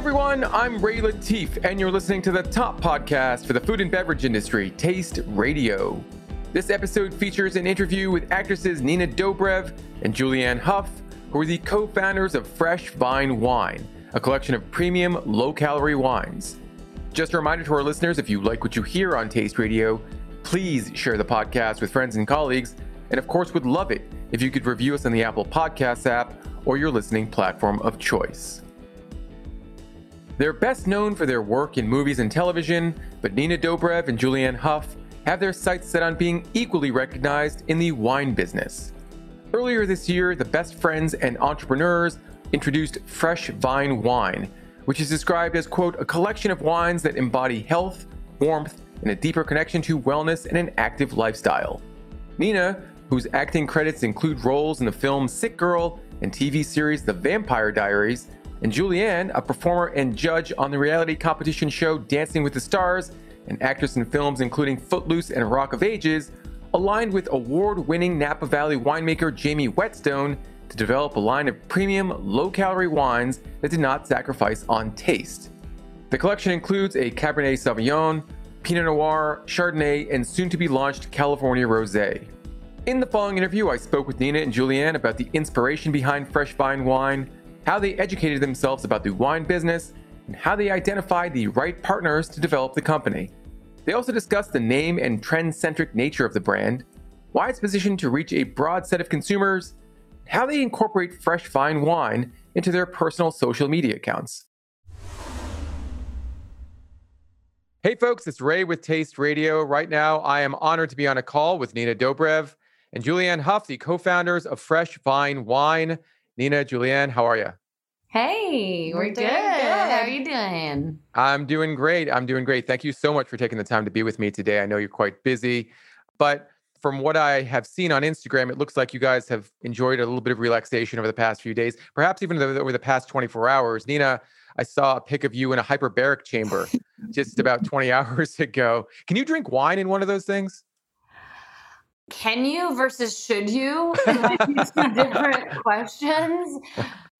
everyone, I'm Ray Latif, and you're listening to the top podcast for the food and beverage industry, Taste Radio. This episode features an interview with actresses Nina Dobrev and Julianne Hough, who are the co founders of Fresh Vine Wine, a collection of premium, low calorie wines. Just a reminder to our listeners if you like what you hear on Taste Radio, please share the podcast with friends and colleagues, and of course, would love it if you could review us on the Apple Podcasts app or your listening platform of choice. They're best known for their work in movies and television, but Nina Dobrev and Julianne Hough have their sights set on being equally recognized in the wine business. Earlier this year, the best friends and entrepreneurs introduced Fresh Vine Wine, which is described as, quote, a collection of wines that embody health, warmth, and a deeper connection to wellness and an active lifestyle. Nina, whose acting credits include roles in the film Sick Girl and TV series The Vampire Diaries, and Julianne, a performer and judge on the reality competition show Dancing with the Stars, and actress in films including Footloose and Rock of Ages, aligned with award winning Napa Valley winemaker Jamie Whetstone to develop a line of premium, low calorie wines that did not sacrifice on taste. The collection includes a Cabernet Sauvignon, Pinot Noir, Chardonnay, and soon to be launched California Rosé. In the following interview, I spoke with Nina and Julianne about the inspiration behind Fresh Vine Wine, how they educated themselves about the wine business, and how they identified the right partners to develop the company. They also discussed the name and trend centric nature of the brand, why it's positioned to reach a broad set of consumers, how they incorporate fresh vine wine into their personal social media accounts. Hey folks, it's Ray with Taste Radio. Right now, I am honored to be on a call with Nina Dobrev and Julianne Hough, the co founders of Fresh Vine Wine. Nina, Julianne, how are you? Hey, we're, we're good. good. How are you doing? I'm doing great. I'm doing great. Thank you so much for taking the time to be with me today. I know you're quite busy, but from what I have seen on Instagram, it looks like you guys have enjoyed a little bit of relaxation over the past few days, perhaps even over the past 24 hours. Nina, I saw a pic of you in a hyperbaric chamber just about 20 hours ago. Can you drink wine in one of those things? Can you versus should you? two different questions.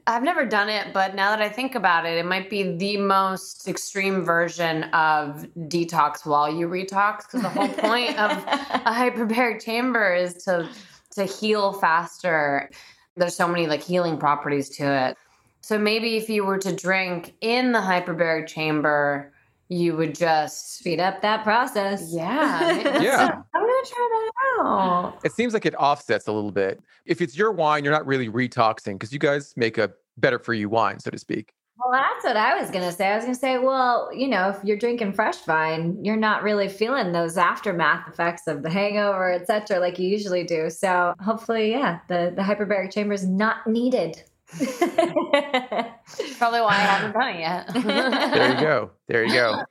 I've never done it, but now that I think about it, it might be the most extreme version of detox while you retox. Because the whole point of a hyperbaric chamber is to to heal faster. There's so many like healing properties to it. So maybe if you were to drink in the hyperbaric chamber, you would just speed up that process. Yeah. yeah. I'm going to try that out. It seems like it offsets a little bit. If it's your wine, you're not really retoxing because you guys make a better for you wine, so to speak. Well, that's what I was going to say. I was going to say, well, you know, if you're drinking fresh vine, you're not really feeling those aftermath effects of the hangover, et cetera, like you usually do. So hopefully, yeah, the, the hyperbaric chamber is not needed. Probably why I haven't done it yet. there you go. There you go.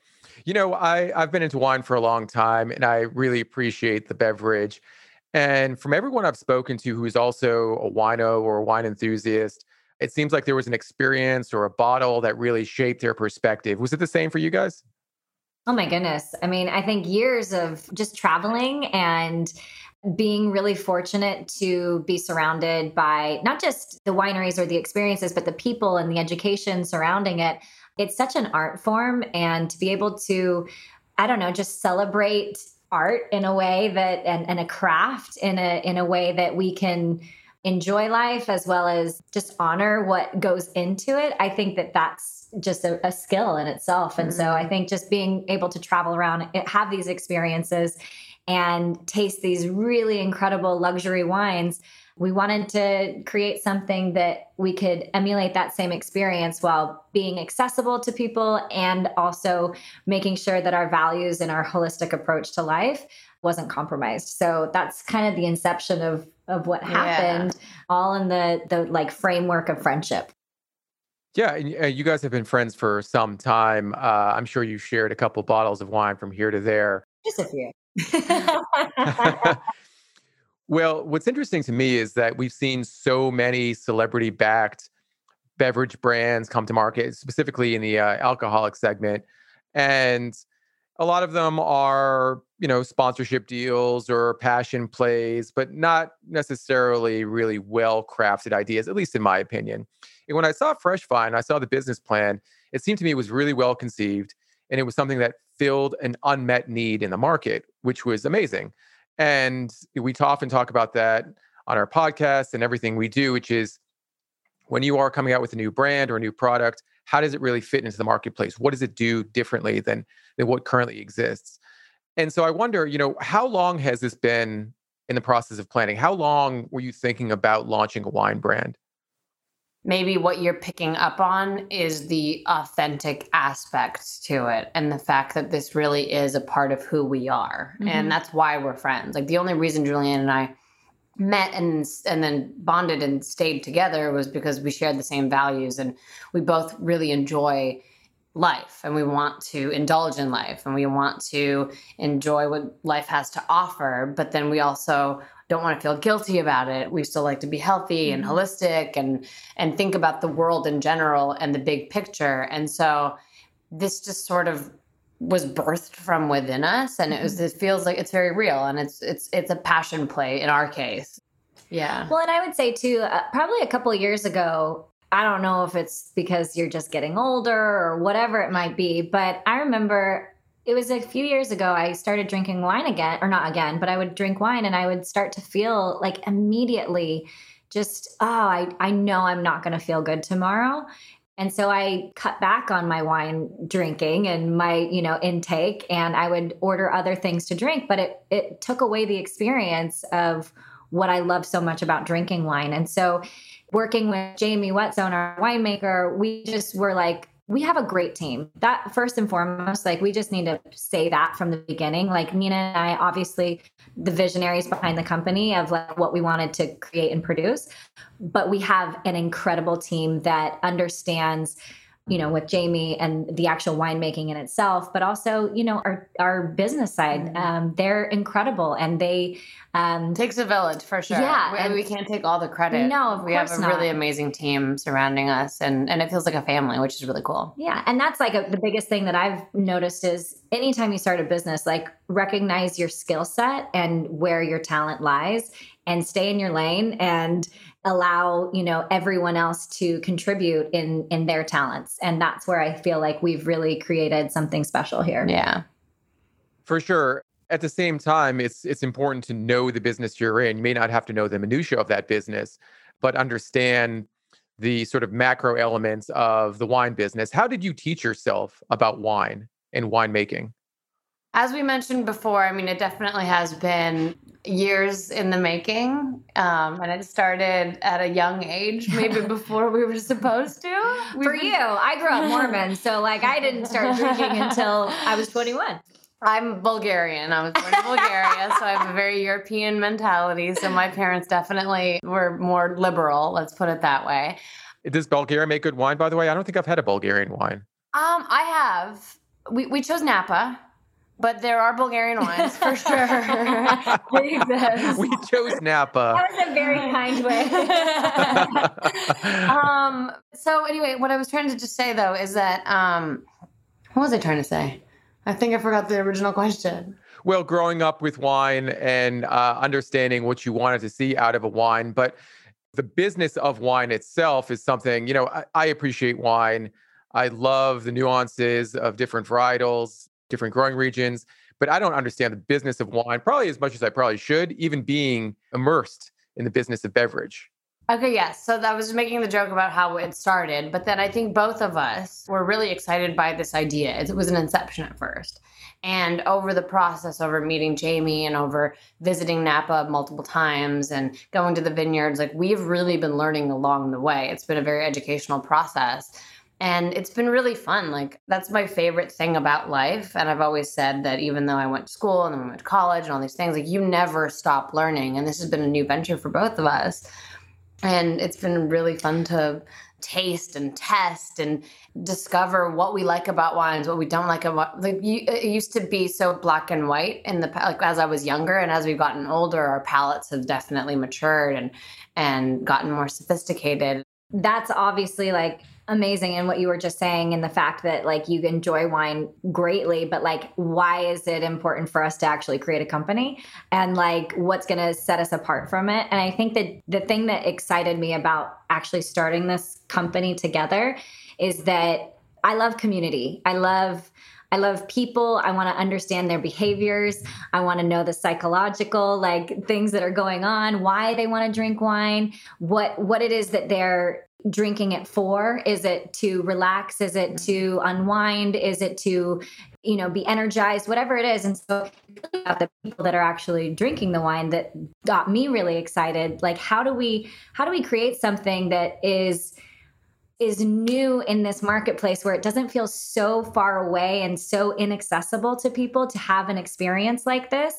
You know, I, I've been into wine for a long time and I really appreciate the beverage. And from everyone I've spoken to who's also a wino or a wine enthusiast, it seems like there was an experience or a bottle that really shaped their perspective. Was it the same for you guys? Oh my goodness. I mean, I think years of just traveling and being really fortunate to be surrounded by not just the wineries or the experiences, but the people and the education surrounding it. It's such an art form. And to be able to, I don't know, just celebrate art in a way that and, and a craft in a in a way that we can enjoy life as well as just honor what goes into it i think that that's just a, a skill in itself and mm-hmm. so i think just being able to travel around have these experiences and taste these really incredible luxury wines, we wanted to create something that we could emulate that same experience while being accessible to people and also making sure that our values and our holistic approach to life wasn't compromised. So that's kind of the inception of of what happened yeah. all in the the like framework of friendship. Yeah, and you guys have been friends for some time. Uh, I'm sure you shared a couple bottles of wine from here to there. Just a few. well, what's interesting to me is that we've seen so many celebrity backed beverage brands come to market, specifically in the uh, alcoholic segment. And a lot of them are, you know, sponsorship deals or passion plays, but not necessarily really well crafted ideas, at least in my opinion. And when I saw Fresh Vine, I saw the business plan, it seemed to me it was really well conceived and it was something that filled an unmet need in the market, which was amazing. And we often talk about that on our podcast and everything we do, which is when you are coming out with a new brand or a new product, how does it really fit into the marketplace? What does it do differently than, than what currently exists? And so I wonder, you know, how long has this been in the process of planning? How long were you thinking about launching a wine brand? Maybe what you're picking up on is the authentic aspect to it and the fact that this really is a part of who we are. Mm-hmm. and that's why we're friends. Like the only reason julianne and i met and and then bonded and stayed together was because we shared the same values and we both really enjoy life and we want to indulge in life and we want to enjoy what life has to offer. But then we also don't want to feel guilty about it. We still like to be healthy and mm-hmm. holistic and and think about the world in general and the big picture. And so this just sort of was birthed from within us and it was mm-hmm. it feels like it's very real and it's it's it's a passion play in our case. Yeah. Well, and I would say too uh, probably a couple years ago I don't know if it's because you're just getting older or whatever it might be, but I remember it was a few years ago I started drinking wine again, or not again, but I would drink wine and I would start to feel like immediately just, oh, I, I know I'm not going to feel good tomorrow. And so I cut back on my wine drinking and my, you know, intake and I would order other things to drink, but it it took away the experience of what I love so much about drinking wine. And so working with Jamie Whetstone, our winemaker, we just were like, we have a great team. That first and foremost, like we just need to say that from the beginning. Like Nina and I, obviously, the visionaries behind the company of like what we wanted to create and produce, but we have an incredible team that understands you know with jamie and the actual winemaking in itself but also you know our our business side mm-hmm. um, they're incredible and they um, takes a village for sure yeah we, we can't take all the credit no we have a not. really amazing team surrounding us and and it feels like a family which is really cool yeah and that's like a, the biggest thing that i've noticed is anytime you start a business like recognize your skill set and where your talent lies and stay in your lane and allow you know everyone else to contribute in in their talents. And that's where i feel like we've really created something special here. Yeah. For sure. At the same time it's it's important to know the business you're in. You may not have to know the minutia of that business but understand the sort of macro elements of the wine business. How did you teach yourself about wine and winemaking as we mentioned before, I mean, it definitely has been years in the making. Um, and it started at a young age, maybe before we were supposed to. We've For been... you, I grew up Mormon. So, like, I didn't start drinking until I was 21. I'm Bulgarian. I was born in Bulgaria, so I have a very European mentality. So my parents definitely were more liberal. Let's put it that way. Does Bulgaria make good wine? By the way, I don't think I've had a Bulgarian wine. Um, I have. We we chose Napa but there are Bulgarian wines for sure. we chose Napa. That was a very kind way. um, so anyway, what I was trying to just say though is that um, what was I trying to say? I think I forgot the original question. Well, growing up with wine and uh, understanding what you wanted to see out of a wine, but the business of wine itself is something you know. I, I appreciate wine. I love the nuances of different varietals different growing regions. But I don't understand the business of wine probably as much as I probably should, even being immersed in the business of beverage. Okay, yes. So that was making the joke about how it started, but then I think both of us were really excited by this idea. It was an inception at first. And over the process, over meeting Jamie and over visiting Napa multiple times and going to the vineyards, like we've really been learning along the way. It's been a very educational process. And it's been really fun. Like, that's my favorite thing about life. And I've always said that even though I went to school and then I went to college and all these things, like, you never stop learning. And this has been a new venture for both of us. And it's been really fun to taste and test and discover what we like about wines, what we don't like about. Like, it used to be so black and white in the like as I was younger, and as we've gotten older, our palates have definitely matured and and gotten more sophisticated. That's obviously like amazing and what you were just saying and the fact that like you enjoy wine greatly but like why is it important for us to actually create a company and like what's going to set us apart from it and i think that the thing that excited me about actually starting this company together is that I love community. I love I love people. I want to understand their behaviors. I want to know the psychological like things that are going on, why they want to drink wine, what what it is that they're drinking it for. Is it to relax? Is it to mm-hmm. unwind? Is it to you know be energized whatever it is and so about the people that are actually drinking the wine that got me really excited like how do we how do we create something that is is new in this marketplace where it doesn't feel so far away and so inaccessible to people to have an experience like this,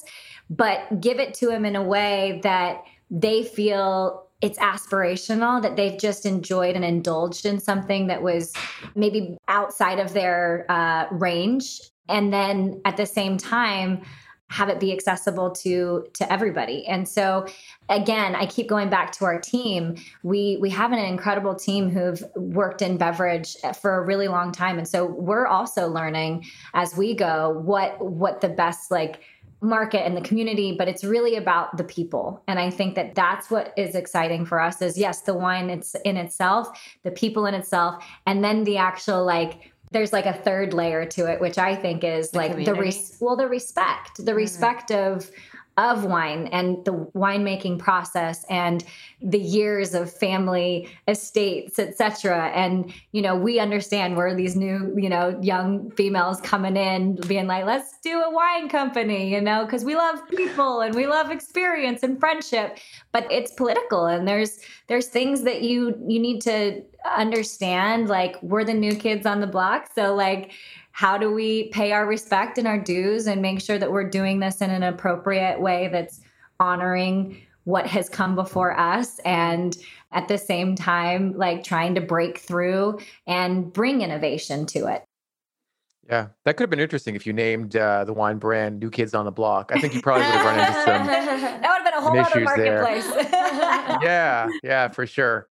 but give it to them in a way that they feel it's aspirational, that they've just enjoyed and indulged in something that was maybe outside of their uh, range. And then at the same time, have it be accessible to to everybody. And so again i keep going back to our team. We we have an incredible team who've worked in beverage for a really long time. And so we're also learning as we go what what the best like market and the community but it's really about the people and i think that that's what is exciting for us is yes the wine it's in itself the people in itself and then the actual like there's like a third layer to it which i think is the like community. the res- well the respect the mm-hmm. respect of of wine and the winemaking process and the years of family estates etc and you know we understand we're these new you know young females coming in being like let's do a wine company you know because we love people and we love experience and friendship. But it's political and there's there's things that you you need to understand like we're the new kids on the block. So like how do we pay our respect and our dues and make sure that we're doing this in an appropriate way that's honoring what has come before us and at the same time like trying to break through and bring innovation to it yeah, that could have been interesting if you named uh, the wine brand "New Kids on the Block." I think you probably would have run into some. that would have been a whole other marketplace. yeah, yeah, for sure.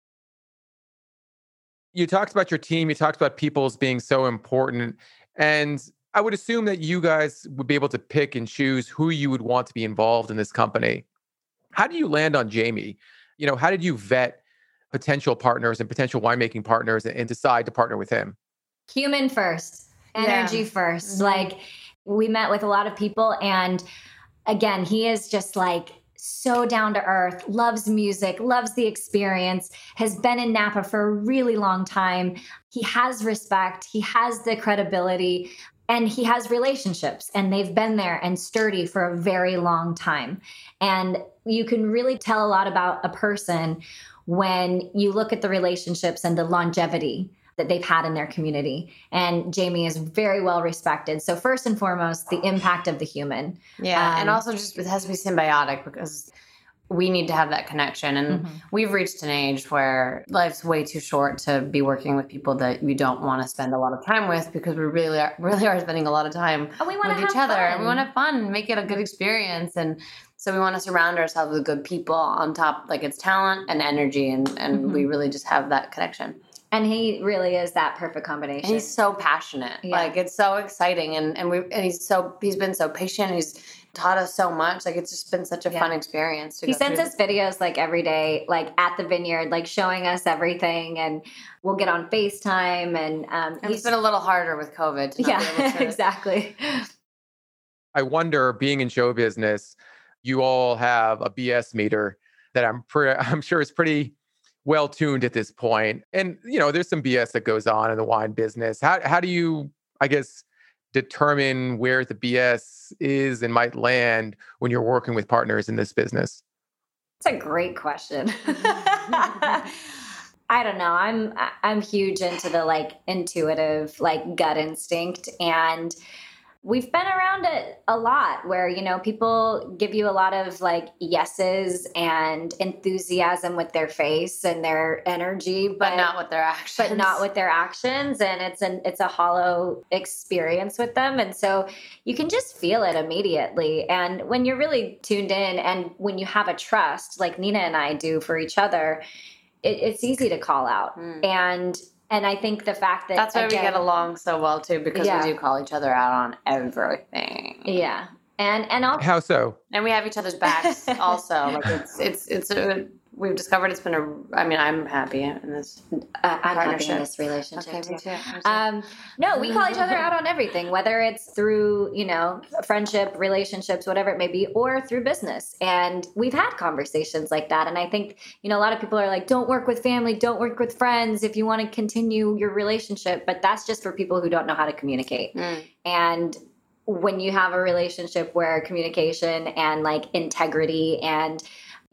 You talked about your team. You talked about people's being so important, and I would assume that you guys would be able to pick and choose who you would want to be involved in this company. How do you land on Jamie? You know, how did you vet potential partners and potential winemaking partners and, decide to partner with him? Human first, energy yeah. 1st mm-hmm. Like we met with a lot of people and again, he is just like so down to earth, loves music, loves the experience, has been in Napa for a really long time. He has respect, he has the credibility, and he has relationships, and they've been there and sturdy for a very long time. And you can really tell a lot about a person when you look at the relationships and the longevity that they've had in their community. And Jamie is very well respected. So first and foremost, the impact of the human. Yeah, um, and also just it has to be symbiotic because we need to have that connection and mm-hmm. we've reached an age where life's way too short to be working with people that we don't want to spend a lot of time with because we really are really are spending a lot of time oh, with each other and we want to have fun make it a good experience and so we want to surround ourselves with good people on top like it's talent and energy and and mm-hmm. we really just have that connection and he really is that perfect combination. And he's so passionate. Yeah. Like it's so exciting and and we and he's so he's been so patient. He's taught us so much. Like it's just been such a yeah. fun experience. he sends us videos like every day, like at the vineyard, like showing us everything, and we'll get on Facetime. And um, it's been a little harder with COVID. yeah, exactly. I wonder, being in show business, you all have a BS meter that I'm pretty, I'm sure is pretty well tuned at this point. And you know, there's some BS that goes on in the wine business. How how do you, I guess, determine where the BS is and might land when you're working with partners in this business? It's a great question. I don't know. I'm I'm huge into the like intuitive, like gut instinct and we've been around it a lot where you know people give you a lot of like yeses and enthusiasm with their face and their energy but, but not with their actions. but not with their actions and it's an it's a hollow experience with them and so you can just feel it immediately. And when you're really tuned in and when you have a trust like nina and i do for each other it, it's easy to call out. Mm. and and I think the fact that that's why again, we get along so well too, because yeah. we do call each other out on everything. Yeah, and and also how so? And we have each other's backs also. like it's it's it's a we've discovered it's been a. I mean, I'm happy in this. Uh, I'm happy in this relationship. Okay, too. too. Um, no, we call each other out on everything, whether it's through, you know, friendship, relationships, whatever it may be, or through business. And we've had conversations like that. And I think, you know, a lot of people are like, don't work with family, don't work with friends if you want to continue your relationship. But that's just for people who don't know how to communicate. Mm. And when you have a relationship where communication and like integrity and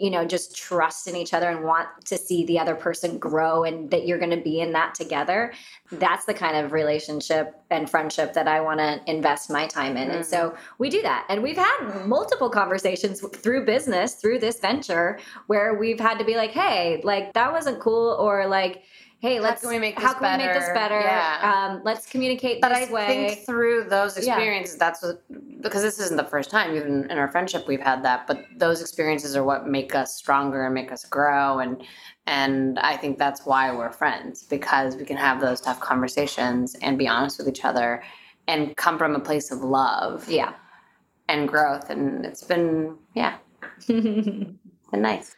you know just trust in each other and want to see the other person grow and that you're going to be in that together that's the kind of relationship and friendship that i want to invest my time in. And so mm. we do that. And we've had multiple conversations through business through this venture where we've had to be like hey like that wasn't cool or like hey let's can we make how this can we make this better? better Yeah. um, let's communicate but this I way think through those Yeah. experiences, that's what because this isn't the first time, even in our friendship, we've had that. But those experiences are what make us stronger and make us grow, and and I think that's why we're friends because we can have those tough conversations and be honest with each other, and come from a place of love yeah and growth. And it's been yeah, been nice.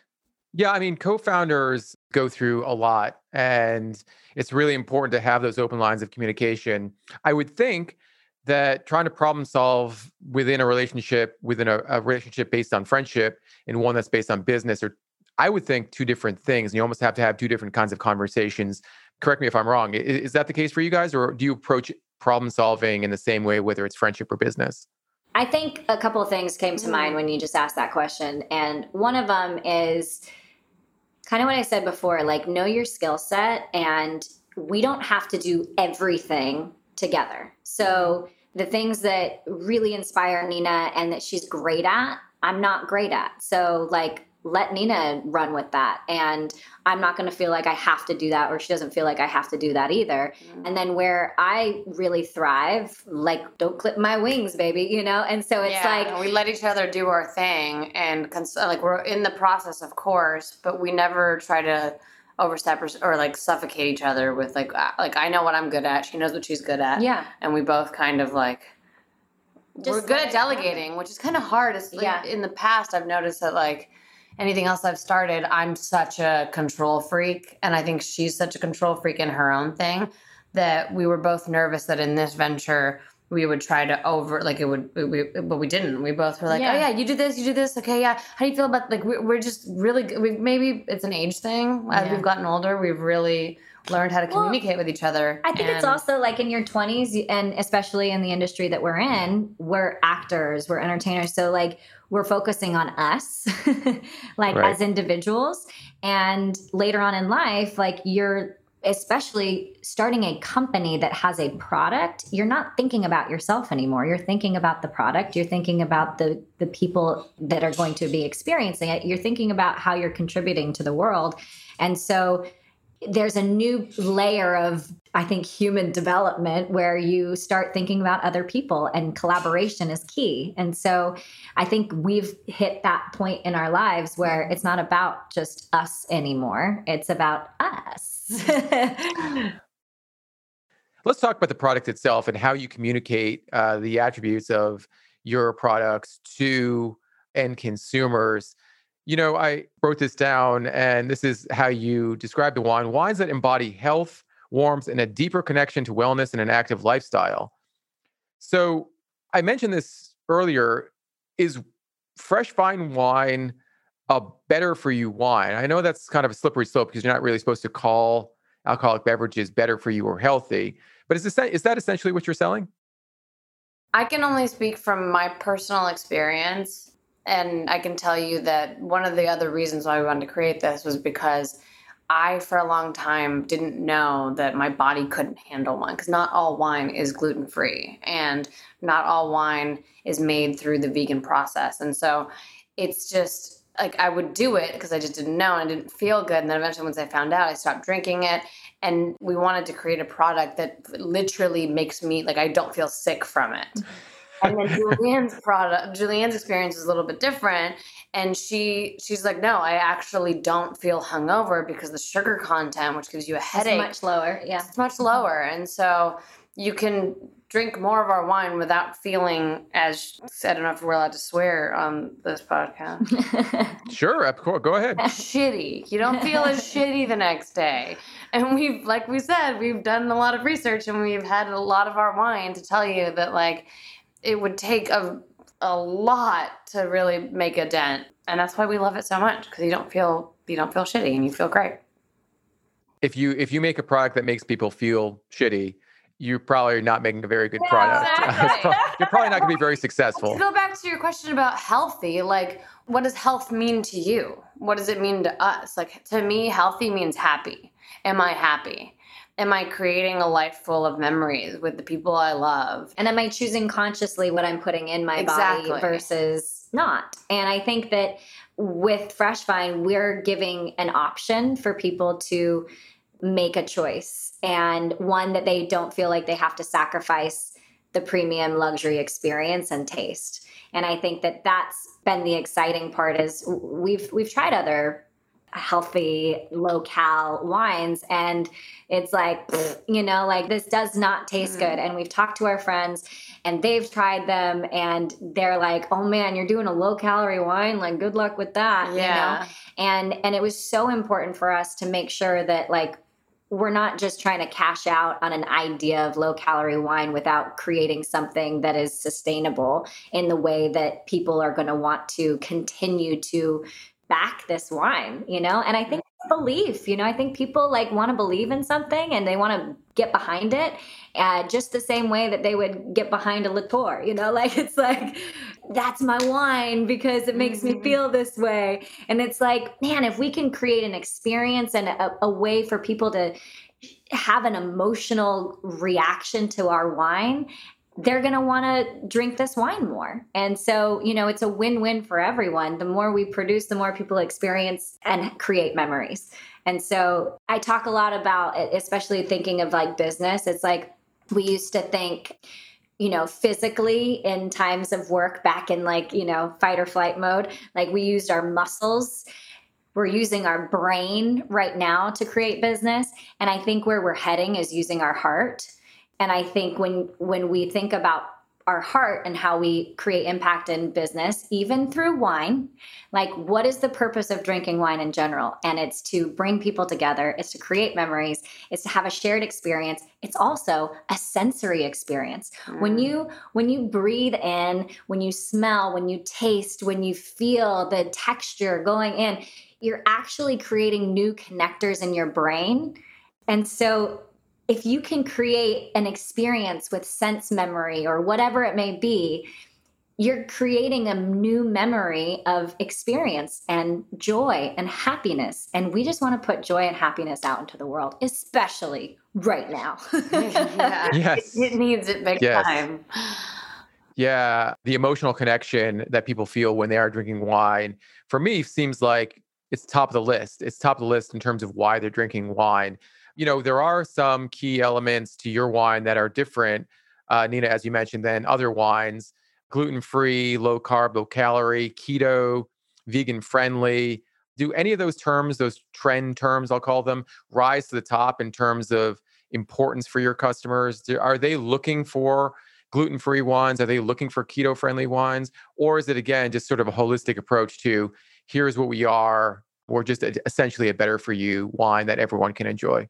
Yeah, I mean, co founders go through a lot, and it's really important to have those open lines of communication. I would think that trying to problem solve within a relationship, within a, a relationship based on friendship, and one that's based on business, are, I would think, two different things. You almost have to have two different kinds of conversations. Correct me if I'm wrong. I- Is, that the case for you guys, or do you approach problem solving in the same way, whether it's friendship or business? I think a couple of things came to mind mm. when you just asked that question. And one of them is kind of what I said before like, know your skill set, and we don't have to do everything together. So, the things that really inspire Nina and that she's great at, I'm not great at. So, like, let Nina run with that. And I'm not going to feel like I have to do that, or she doesn't feel like I have to do that either. And then where I really thrive, like, don't clip my wings, baby, you know? And so it's yeah, like, we let each other do our thing, and cons- like we're in the process, of course, but we never try to overstep or, or like suffocate each other with like uh, like I know what I'm good at, she knows what she's good at, yeah. and we both kind of like we're good at delegating, which is kind of hard. It's like, Yeah. in the past, I've noticed that like anything else I've started, I'm such a control freak, and I think she's such a control freak in her own thing that we were both nervous that in this venture we would try to over like it would we, but we didn't we both were like oh, Yeah. oh yeah you do this you do this okay yeah how do you feel about like we, we're just really we maybe it's an age thing as Yeah. we've gotten older we've really learned how to Well, communicate with each other I think it's also like in your 20s, and especially in the industry that we're in, we're actors, we're entertainers. So, like, we're focusing on us, like, Right. as individuals. And later on in life, like, you're especially starting a company that has a product you're not thinking about yourself anymore you're thinking about the product you're thinking about the the people that are going to be experiencing it you're thinking about how you're contributing to the world and so there's a new layer of i think human development where you start thinking about other people and collaboration is key. And so i think we've hit that point in our lives where it's not about just us anymore. It's about us. Let's talk about the product itself and how you communicate uh, the attributes of your products to end consumers. You know, I wrote this down, and this is how you describe the wine wines that embody health, warmth, and a deeper connection to wellness and an active lifestyle. So, I mentioned this earlier. Is fresh vine wine a better for you wine? I know that's kind of a slippery slope because you're not really supposed to call alcoholic beverages better for you or healthy. But is, this, is that essentially what you're selling? I can only speak from my personal experience. And I can tell you that one of the other reasons why we wanted to create this was because I, for a long time, didn't know that my body couldn't handle wine because not all wine is gluten free and not all wine is made through the vegan process. And so it's just like I would do it because I just didn't know and I didn't feel good. And then eventually, once I found out, I stopped drinking it. And we wanted to create a product that literally makes me like I don't feel sick from it. Mm-hmm. And then Julianne's product, Julianne's experience is a little bit different. And she she's like, no, I actually don't feel hungover because the sugar content, which gives you a it's headache, much lower yeah it's much lower. And so you can drink more of our wine without feeling as I don't know if we're allowed to swear on this podcast. sure, go ahead. shitty. You don't feel as shitty the next day. And we've like we said, we've done a lot of research and we've had a lot of our wine to tell you that like it would take a a lot to really make a dent. And that's why we love it so much because you don't feel you don't feel shitty and you feel great. If you if you make a product that makes people feel shitty, you're probably not making a very good yeah, product. Exactly. you're probably not going to be very successful. To go back to your question about healthy, like what does health mean to you? What does it mean to us? Like to me, healthy means happy. Am I happy? Am I creating a life full of memories with the people I love? And am I choosing consciously what I'm putting in my exactly. body versus not? And I think that with Fresh Vine, we're giving an option for people to make a choice and one that they don't feel like they have to sacrifice the premium luxury experience and taste. And I think that that's been the exciting part is we've we've tried other healthy low cal wines and it's like you know like this does not taste mm-hmm. good and we've talked to our friends and they've tried them and they're like oh man you're doing a low calorie wine like good luck with that yeah. you know and and it was so important for us to make sure that like we're not just trying to cash out on an idea of low calorie wine without creating something that is sustainable in the way that people are going to want to continue to back this wine, you know? And I think belief, you know, I think people like want to believe in something and they want to get behind it uh, just the same way that they would get behind a Latour, you know, like it's like, that's my wine because it makes mm-hmm. me feel this way. And it's like, man, if we can create an experience and a, a way for people to have an emotional reaction to our wine they're going to want to drink this wine more. And so, you know, it's a win win for everyone. The more we produce, the more people experience and create memories. And so I talk a lot about, it, especially thinking of like business. It's like we used to think, you know, physically in times of work back in like, you know, fight or flight mode, like we used our muscles we're using our brain right now to create business and i think where we're heading is using our heart and I think when when we think about our heart and how we create impact in business, even through wine. Like, what is the purpose of drinking wine in general? And it's to bring people together, it's to create memories, it's to have a shared experience. It's also a sensory experience. Mm. When you when you breathe in, when you smell, when you taste, when you feel the texture going in, you're actually creating new connectors in your brain. And so if you can create an experience with sense memory or whatever it may be, you're creating a new memory of experience and joy and happiness. And we just want to put joy and happiness out into the world, especially right now. yeah. Yes. It, it, needs it big yes. time. Yeah. The emotional connection that people feel when they are drinking wine, for me, seems like it's top of the list. It's top of the list in terms of why they're drinking wine you know, there are some key elements to your wine that are different, uh, Nina, as you mentioned, than other wines gluten free, low carb, low calorie, keto, vegan friendly. Do any of those terms, those trend terms, I'll call them, rise to the top in terms of importance for your customers? Are they looking for gluten free wines? Are they looking for keto friendly wines? Or is it, again, just sort of a holistic approach to here's what we are, We're just essentially a better for you wine that everyone can enjoy?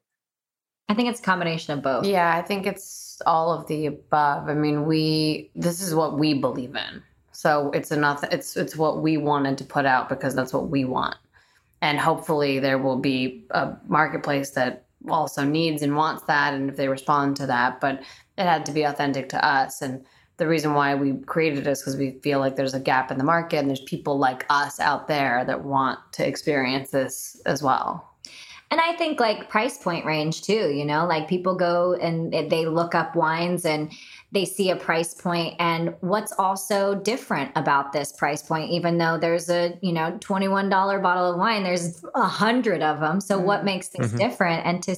I think it's a combination of both. Yeah, I think it's all of the above. I mean, we this is what we believe in. So it's enough it's it's what we wanted to put out because that's what we want. And hopefully there will be a marketplace that also needs and wants that and if they respond to that, but it had to be authentic to us and the reason why we created is because we feel like there's a gap in the market and there's people like us out there that want to experience this as well. And I think like price point range too, you know, like people go and they look up wines and they see a price point and what's also different about this price point even though there's a you know $21 bottle of wine there's a hundred of them so mm-hmm. what makes things mm-hmm. different and to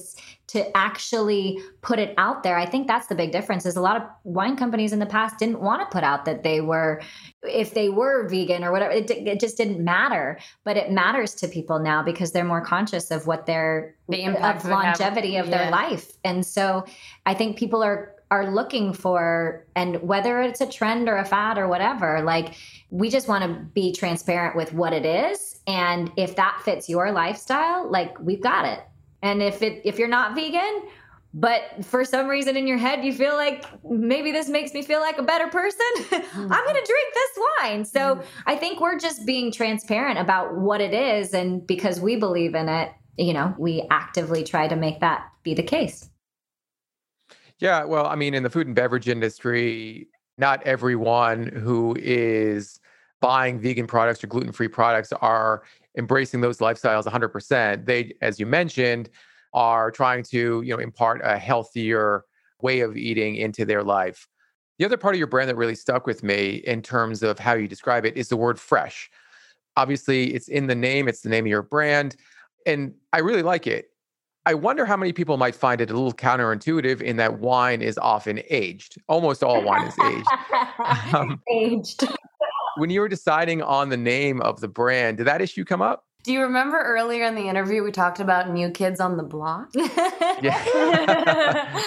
to actually put it out there i think that's the big difference is a lot of wine companies in the past didn't want to put out that they were if they were vegan or whatever it, it just didn't matter but it matters to people now because they're more conscious of what their the of longevity have. of yeah. their life and so i think people are are looking for and whether it's a trend or a fad or whatever like we just want to be transparent with what it is and if that fits your lifestyle like we've got it and if it if you're not vegan but for some reason in your head you feel like maybe this makes me feel like a better person i'm going to drink this wine. So mm. i think we're just being transparent about what it is. And because we believe in it you know we actively try to make that be the case. Yeah well i mean in the food and beverage industry not everyone who is buying vegan products or gluten-free products are embracing those lifestyles 100% they as you mentioned are trying to you know impart a healthier way of eating into their life. The other part of your brand that really stuck with me in terms of how you describe it is the word fresh. Obviously, it's in the name, it's the name of your brand, and I really like it. I wonder how many people might find it a little counterintuitive in that wine is often aged. Almost all wine is aged. Um, aged. When you were deciding on the name of the brand, did that issue come up? Do you remember earlier in the interview we talked about new kids on the block? yeah.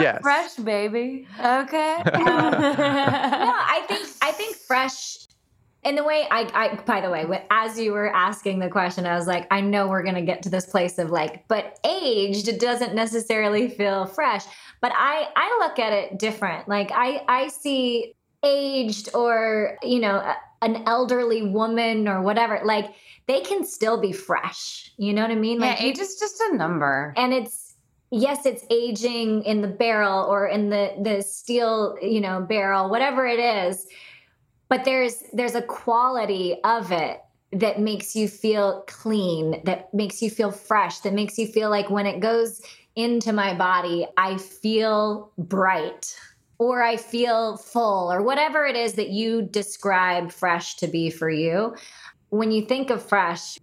yes. a fresh baby. Okay. no, I think I think fresh in the way I, I by the way as you were asking the question i was like i know we're going to get to this place of like but aged doesn't necessarily feel fresh but i i look at it different like i i see aged or you know an elderly woman or whatever like they can still be fresh. You know what I mean? Like yeah, age is just a number. And it's yes, it's aging in the barrel or in the the steel, you know, barrel, whatever it is. But there's there's a quality of it that makes you feel clean, that makes you feel fresh, that makes you feel like when it goes into my body, I feel bright or I feel full or whatever it is that you describe fresh to be for you when you think of fresh,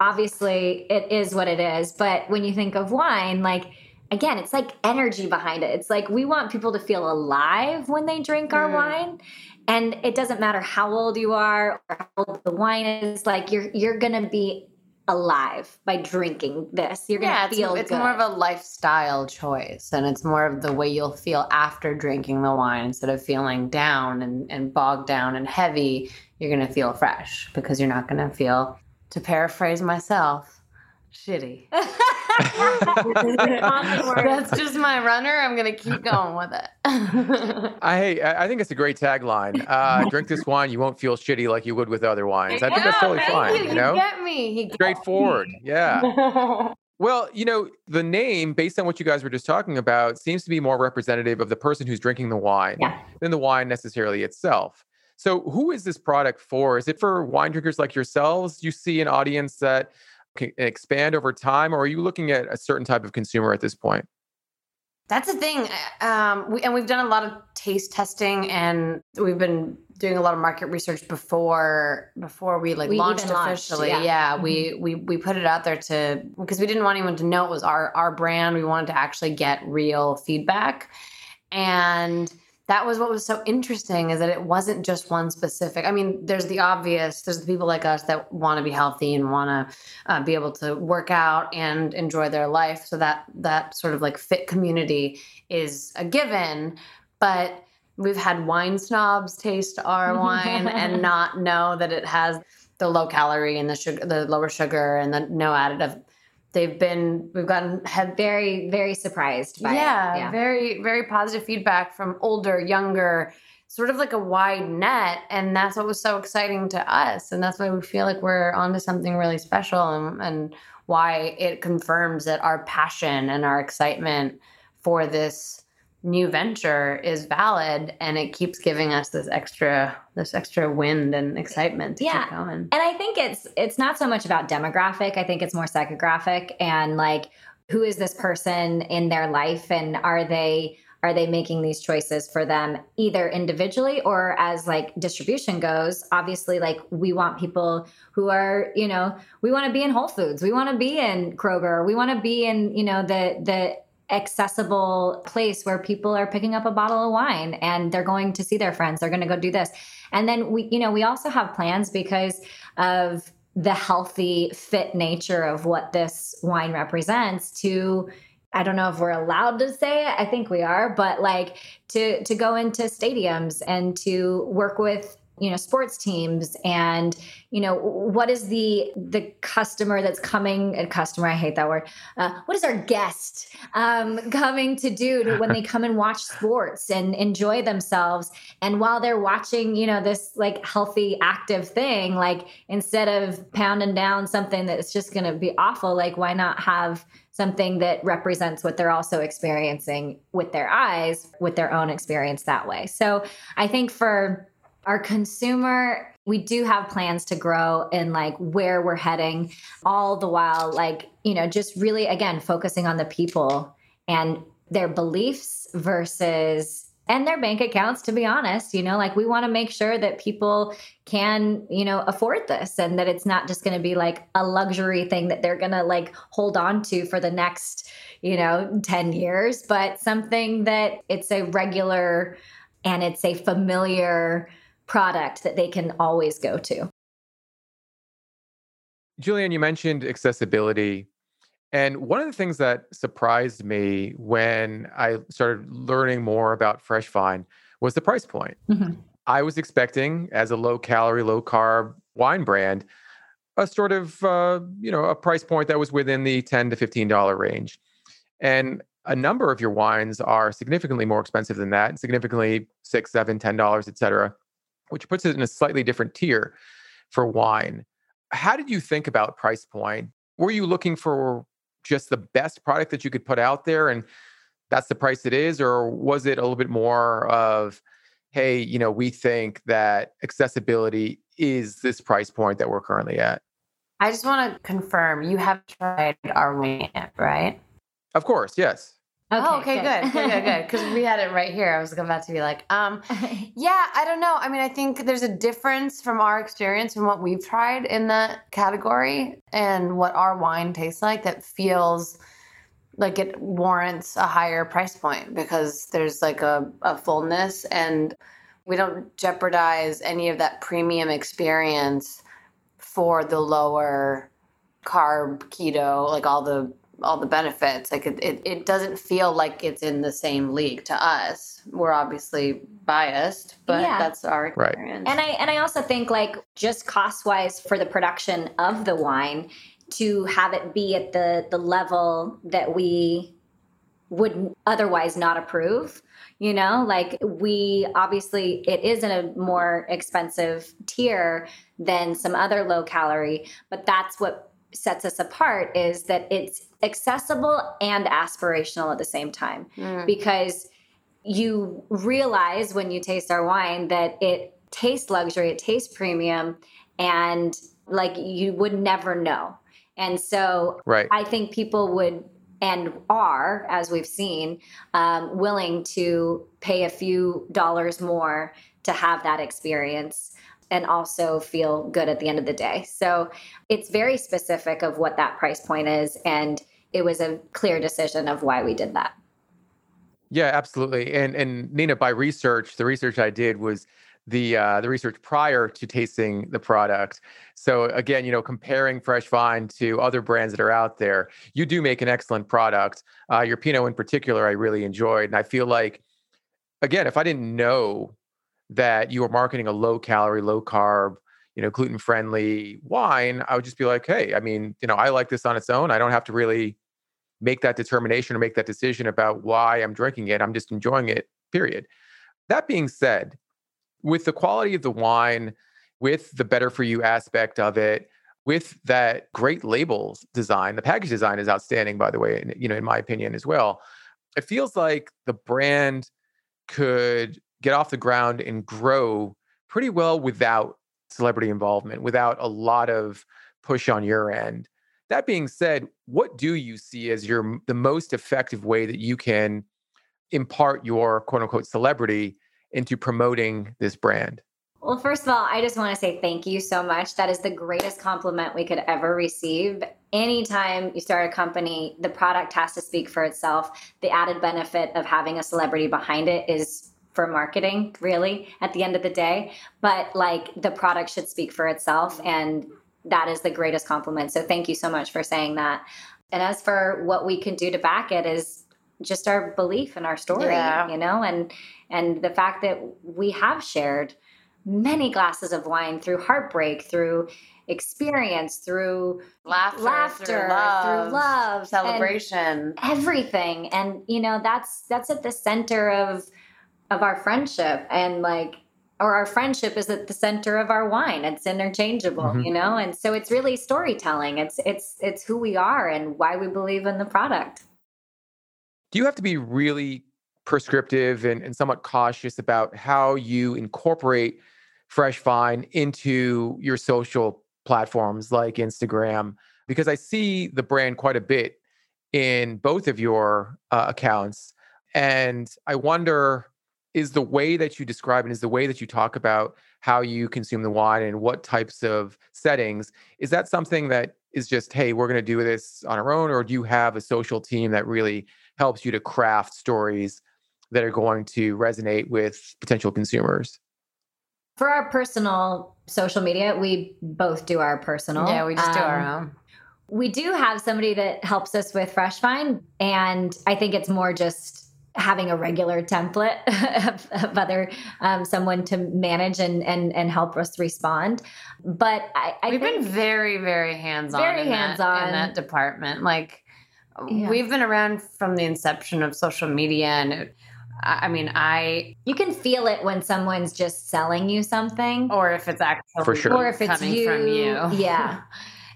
obviously it is what it is. But when you think of wine, like, again, it's like energy behind it. It's like we want people to feel alive when they drink our mm. wine. And it doesn't matter how old you are or how old the wine is, like you're you're gonna be alive by drinking this. You're gonna feel it's, it's more of a lifestyle choice and it's more of the way you'll feel after drinking the wine instead of feeling down and, and bogged down and heavy you're going to feel fresh because you're not going to feel, to paraphrase myself, shitty. That's just my runner. I'm going to keep going with it. I I think it's a great tagline. Uh, drink this wine, you won't feel shitty like you would with other wines. I think that's totally fine. You, you know, get me. He Straightforward. Me. Yeah. Well, you know, the name, based on what you guys were just talking about, seems to be more representative of the person who's drinking the wine yeah. than the wine necessarily itself. So, who is this product for? Is it for wine drinkers like yourselves? You see an audience that can expand over time, or are you looking at a certain type of consumer at this point? That's the thing. Uh, um, we, and we've done a lot of taste testing and we've been doing a lot of market research before before we like we launched officially. Launched, yeah, yeah mm-hmm. we we we put it out there to because we didn't want anyone to know it was our our brand. We wanted to actually get real feedback. And that was what was so interesting is that it wasn't just one specific i mean there's the obvious there's the people like us that want to be healthy and want to uh, be able to work out and enjoy their life. So that that sort of like fit community is a given but we've had wine snobs taste our wine and not know that it has the low calorie and the sugar the lower sugar and the no additive they've been we've gotten had very very surprised by yeah, yeah. very very positive feedback from older younger sort of like a wide net and that's what was so exciting to us and that's why we feel like we're onto something really special and, and why it confirms that our passion and our excitement for this new venture is valid and it keeps giving us this extra this extra wind and excitement to yeah. keep going. And I think it's it's not so much about demographic. I think it's more psychographic and like who is this person in their life and are they are they making these choices for them either individually or as like distribution goes obviously like we want people who are you know we want to be in whole foods we want to be in kroger we want to be in you know the the accessible place where people are picking up a bottle of wine and they're going to see their friends they're going to go do this and then we you know we also have plans because of the healthy fit nature of what this wine represents to I don't know if we're allowed to say it. I think we are, but like to to go into stadiums and to work with you know sports teams and you know what is the the customer that's coming a customer i hate that word uh, what is our guest um, coming to do to when they come and watch sports and enjoy themselves? And while they're watching you know this like healthy active thing like instead of pounding down something that's just going to be awful like why not have something that represents what they're also experiencing with their eyes with their own experience that way? So i think for our consumer we do have plans to grow and like where we're heading all the while like you know just really again focusing on the people and their beliefs versus and their bank accounts to be honest you know like we want to make sure that people can you know afford this and that it's not just going to be like a luxury thing that they're going to like hold on to for the next you know 10 years but something that it's a regular and it's a familiar product that they can always go to. Julianne, you mentioned accessibility. And one of the things that surprised me when I started learning more about Fresh Vine was the price point. Mm-hmm. I was expecting, as a low calorie, low carb wine brand, a sort of uh, you know a price point that was within the ten to fifteen dollar range, and a number of your wines are significantly more expensive than that, significantly six, seven, ten dollars, et cetera which puts it in a slightly different tier for wine. How did you think about price point? Were you looking for just the best product that you could put out there and that's the price it is? Or was it a little bit more of, hey, you know, we think that accessibility is this price point that we're currently at? I just want to confirm you have tried our wine, right? Of course, yes. Okay, oh, okay, good, good, good, good. Because we had it right here. I was about to be like, um, yeah, I don't know. I mean, I think there's a difference from our experience and what we've tried in that category and what our wine tastes like that feels like it warrants a higher price point because there's like a, a fullness and we don't jeopardize any of that premium experience for the lower carb keto like all the all the benefits. Like it, it, it, doesn't feel like it's in the same league to us. We're obviously biased, but yeah. that's our experience. Right. And I and I also think like just cost wise for the production of the wine to have it be at the the level that we would otherwise not approve you know like we obviously it is in a more expensive tier than some other low calorie but that's what sets us apart is that it's accessible and aspirational at the same time mm. because you realize when you taste our wine that it tastes luxury, it tastes premium, and like you would never know. And so right. I think people would and are, as we've seen, um, willing to pay a few dollars more to have that experience and also feel good at the end of the day. So it's very specific of what that price point is. And it was a clear decision of why we did that. Yeah, absolutely. And and Nina, by research, the research I did was the uh, the research prior to tasting the product. So again, you know, comparing Fresh Vine to other brands that are out there, you do make an excellent product. Uh, your Pinot in particular, I really enjoyed, and I feel like, again, if I didn't know that you were marketing a low calorie, low carb, you know, gluten friendly wine, I would just be like, hey, I mean, you know, I like this on its own. I don't have to really make that determination or make that decision about why I'm drinking it. I'm just enjoying it, period. That being said, with the quality of the wine, with the better for you aspect of it, with that great labels design, the package design is outstanding, by the way, you know, in my opinion as well. It feels like the brand could get off the ground and grow pretty well without celebrity involvement, without a lot of push on your end. That being said, what do you see as your the most effective way that you can impart your quote unquote celebrity into promoting this brand? Well, first of all, I just want to say thank you so much. That is the greatest compliment we could ever receive. Anytime you start a company, the product has to speak for itself. The added benefit of having a celebrity behind it is for marketing, really, at the end of the day. But like the product should speak for itself. And that is the greatest compliment. So thank you so much for saying that. And as for what we can do to back it is just our belief in our story, yeah. you know, and and the fact that we have shared many glasses of wine through heartbreak, through experience, through laughter, laughter through love, through love celebration, everything. And you know, that's that's at the center of of our friendship and like or our friendship is at the center of our wine. It's interchangeable mm-hmm. you know? And so it's really storytelling. It's it's it's who we are and why we believe in the product. Do you have to be really prescriptive and, and somewhat cautious about how you incorporate fresh vine into your social platforms like instagram? Because i see the brand quite a bit in both of your uh, accounts and i wonder is the way that you describe and is the way that you talk about how you consume the wine and what types of settings is that something that is just hey we're going to do this on our own or do you have a social team that really helps you to craft stories that are going to resonate with potential consumers? For our personal social media we both do our personal yeah we just um, do our um, own. we do have somebody that helps us with fresh vine and i think it's more just having a regular template of, of other um, someone to manage and and and help us respond. But I, I we've been very very hands on, very hands on in that department. Like yeah. we've been around from the inception of social media, and it, I mean, I you can feel it when someone's just selling you something, or if it's actually for sure, or if it's coming you, from you, yeah.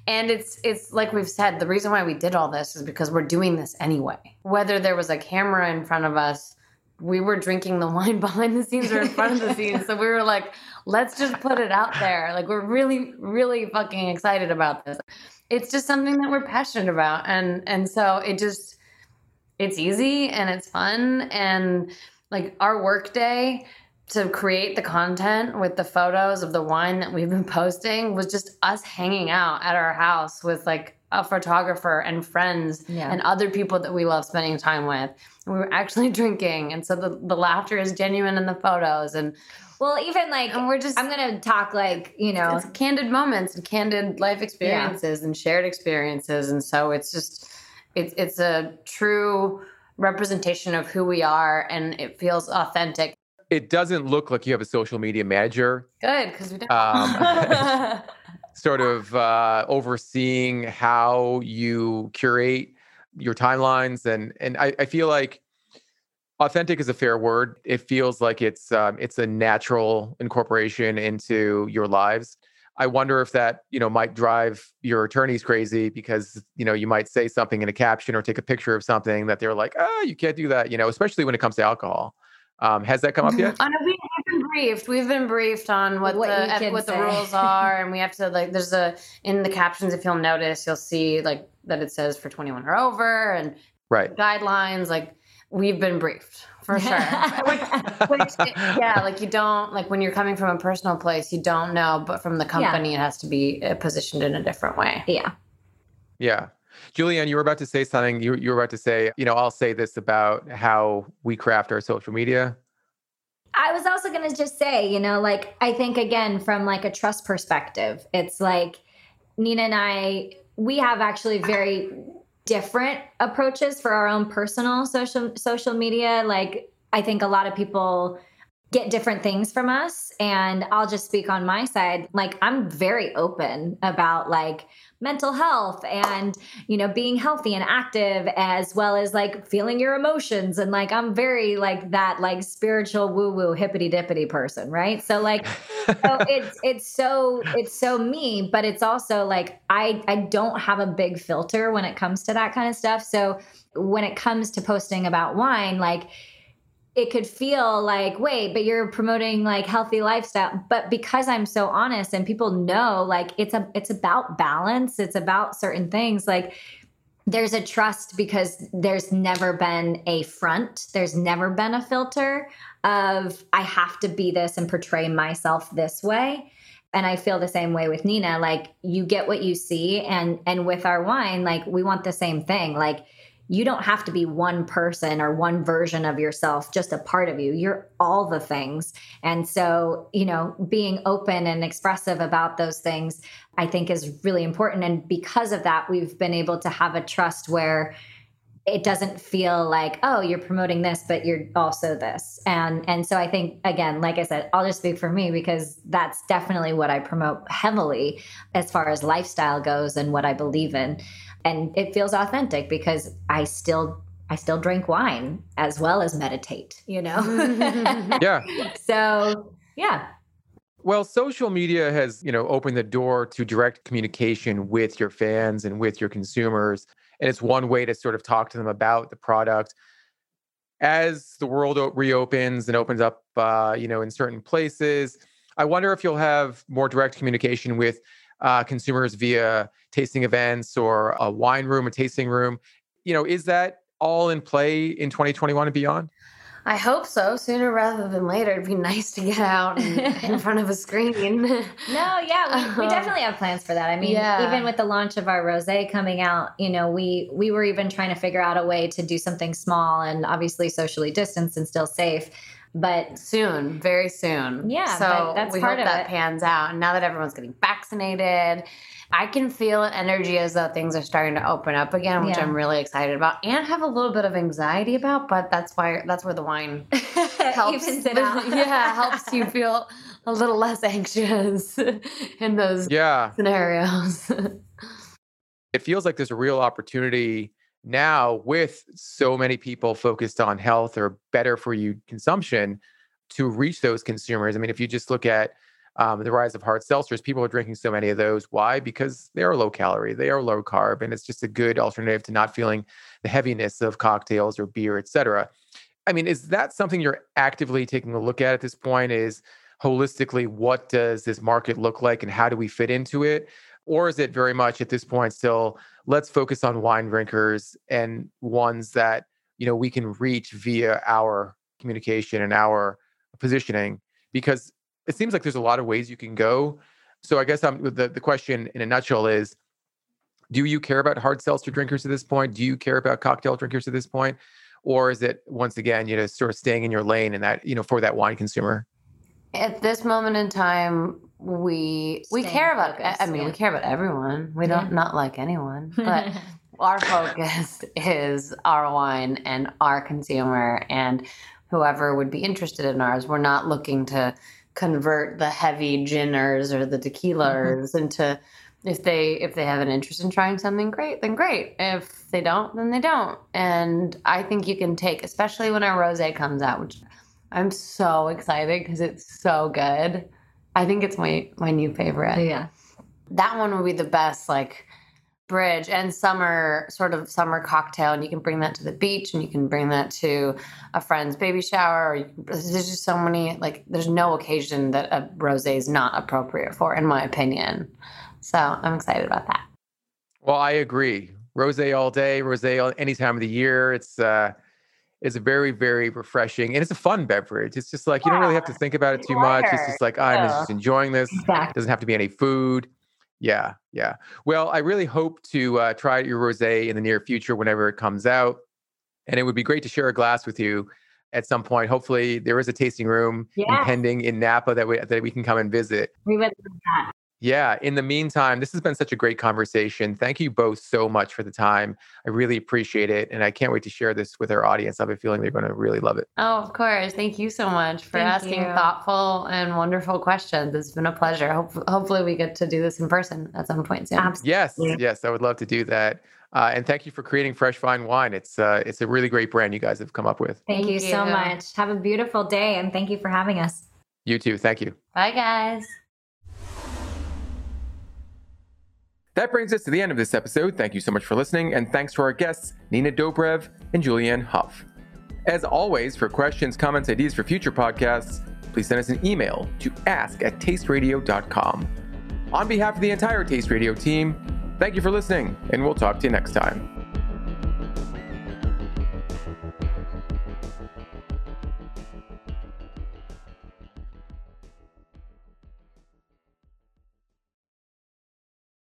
And it's it's like we've said, the reason why we did all this is because we're doing this anyway. Whether there was a camera in front of us, we were drinking the wine behind the scenes or in front of the scenes. So we were like, let's just put it out there. Like we're really, really fucking excited about this. It's just something that we're passionate about. And and so it just it's easy and it's fun. And like our work day to create the content with the photos of the wine that we've been posting was just us hanging out at our house with like a photographer and friends yeah. and other people that we love spending time with. And we were actually drinking. And so the, the laughter is genuine in the photos. And well, even like, and we're just, I'm going to talk like, you know, it's candid moments and candid life experiences yeah. and shared experiences. And so it's just, it's, it's a true representation of who we are and it feels authentic it doesn't look like you have a social media manager. Good, because we don't. Um, sort of uh, overseeing how you curate your timelines, and and I, I, feel like authentic is a fair word. It feels like it's um, it's a natural incorporation into your lives. I wonder if that you know might drive your attorneys crazy because you know you might say something in a caption or take a picture of something that they're like, oh, you can't do that. You know, especially when it comes to alcohol. Um, has that come up yet? Oh, no, we, have been briefed. We've been briefed on what, what the what say. the rules are, and we have to like. There's a in the captions. If you'll notice, you'll see like that it says for 21 or over, and right guidelines. Like we've been briefed for sure. which, which, yeah, like you don't like when you're coming from a personal place, you don't know, but from the company, yeah. it has to be uh, positioned in a different way. Yeah. Yeah. Julianne, you were about to say something. You, you were about to say, you know, I'll say this about how we craft our social media. I was also going to just say, you know, like, I think again, from like a trust perspective, it's like Nina and I, we have actually very different approaches for our own personal social social media. Like, I think a lot of people get different things from us and I'll just speak on my side like I'm very open about like mental health and you know being healthy and active as well as like feeling your emotions. And like I'm very like that like spiritual woo woo hippity dippity person right? So like so it's it's so it's so me but it's also like I I don't have a big filter when it comes to that kind of stuff. So when it comes to posting about wine like it could feel like wait but you're promoting like healthy lifestyle. But because i'm so honest and people know like it's a it's about balance it's about certain things like there's a trust because there's never been a front there's never been a filter of i have to be this and portray myself this way. And i feel the same way with nina like you get what you see and and with our wine like we want the same thing like you don't have to be one person or one version of yourself, just a part of you. You're all the things. And so, you know, being open and expressive about those things, I think is really important. And because of that, we've been able to have a trust where it doesn't feel like oh you're promoting this but you're also this and and so i think again like i said i'll just speak for me because that's definitely what i promote heavily as far as lifestyle goes and what i believe in and it feels authentic because i still i still drink wine as well as meditate you know? Yeah. So yeah. Well, social media has, you know, opened the door to direct communication with your fans and with your consumers. And it's one way to sort of talk to them about the product. As the world reopens and opens up uh, you know in certain places i wonder if you'll have more direct communication with uh, consumers via tasting events or a wine room a tasting room you know is that all in play in 2021 and beyond I hope so. Sooner rather than later, it'd be nice to get out in front of a screen. no, yeah, we, we, definitely have plans for that. I mean, yeah. even with the launch of our rosé coming out, you know, we we were even trying to figure out a way to do something small and obviously socially distanced and still safe. But soon, very soon. Yeah, so that's we part hope of that it. pans out. And now that everyone's getting vaccinated I can feel an energy as though things are starting to open up again, which yeah. I'm really excited about and have a little bit of anxiety about, but that's why that's where the wine helps. yeah, helps you feel a little less anxious in those yeah. scenarios. it feels like there's a real opportunity now with so many people focused on health or better for you consumption to reach those consumers. I mean, if you just look at um, the rise of hard seltzers, people are drinking so many of those. Why? Because they are low calorie, they are low carb, and it's just a good alternative to not feeling the heaviness of cocktails or beer, etc. I mean, is that something you're actively taking a look at at this point? Is holistically, what does this market look like and how do we fit into it? Or is it very much at this point still, let's focus on wine drinkers and ones that, you know, we can reach via our communication and our positioning? Because it seems like there's a lot of ways you can go. So I guess um, I'm, the the question in a nutshell is, do you care about hard seltzer drinkers at this point? Do you care about cocktail drinkers at this point, or is it once again you know sort of staying in your lane and that you know for that wine consumer? At this moment in time, we we care about. Focused, I mean, yeah. we care about everyone. We don't not like anyone, but. our focus is our wine and our consumer and whoever would be interested in ours. We're not looking to convert the heavy ginners or the tequilas mm-hmm. into if they if they have an interest in trying something great then great if they don't then they don't and i think you can take especially when our rosé comes out which i'm so excited because it's so good i think it's my my new favorite. Yeah. That one would be the best like bridge and summer sort of summer cocktail and you can bring that to the beach and you can bring that to a friend's baby shower or you, there's just so many like there's no occasion that a rosé is not appropriate for in my opinion. So i'm excited about that. Well i agree. Rosé all day rosé any time of the year it's uh it's a very very refreshing and it's a fun beverage it's just like you don't really have to think about it too much it's just like oh, i'm just enjoying this exactly. doesn't have to be any food yeah, yeah. Well, I really hope to uh, try your rosé in the near future whenever it comes out, and it would be great to share a glass with you at some point. Hopefully, there is a tasting room yeah. pending in Napa that we that we can come and visit. We would love that. Yeah. In the meantime, this has been such a great conversation. Thank you both so much for the time. I really appreciate it. And I can't wait to share this with our audience. I have a feeling they're going to really love it. Oh, of course. Thank you so much for Thank asking you. thoughtful and wonderful questions. It's been a pleasure. Hope, hopefully, we get to do this in person at some point soon. Absolutely. Yes. Yes. I would love to do that. Uh, and thank you for creating Fresh Vine Wine. It's uh, it's a really great brand you guys have come up with. Thank, thank you, you so much. Have a beautiful day, and thank you for having us. You too. Thank you. Bye, guys. That brings us to the end of this episode. Thank you so much for listening, and thanks to our guests, Nina Dobrev and Julianne Hough. As always, for questions, comments, ideas for future podcasts, please send us an email to ask at tasteradio.com. On behalf of the entire Taste Radio team, thank you for listening, and we'll talk to you next time.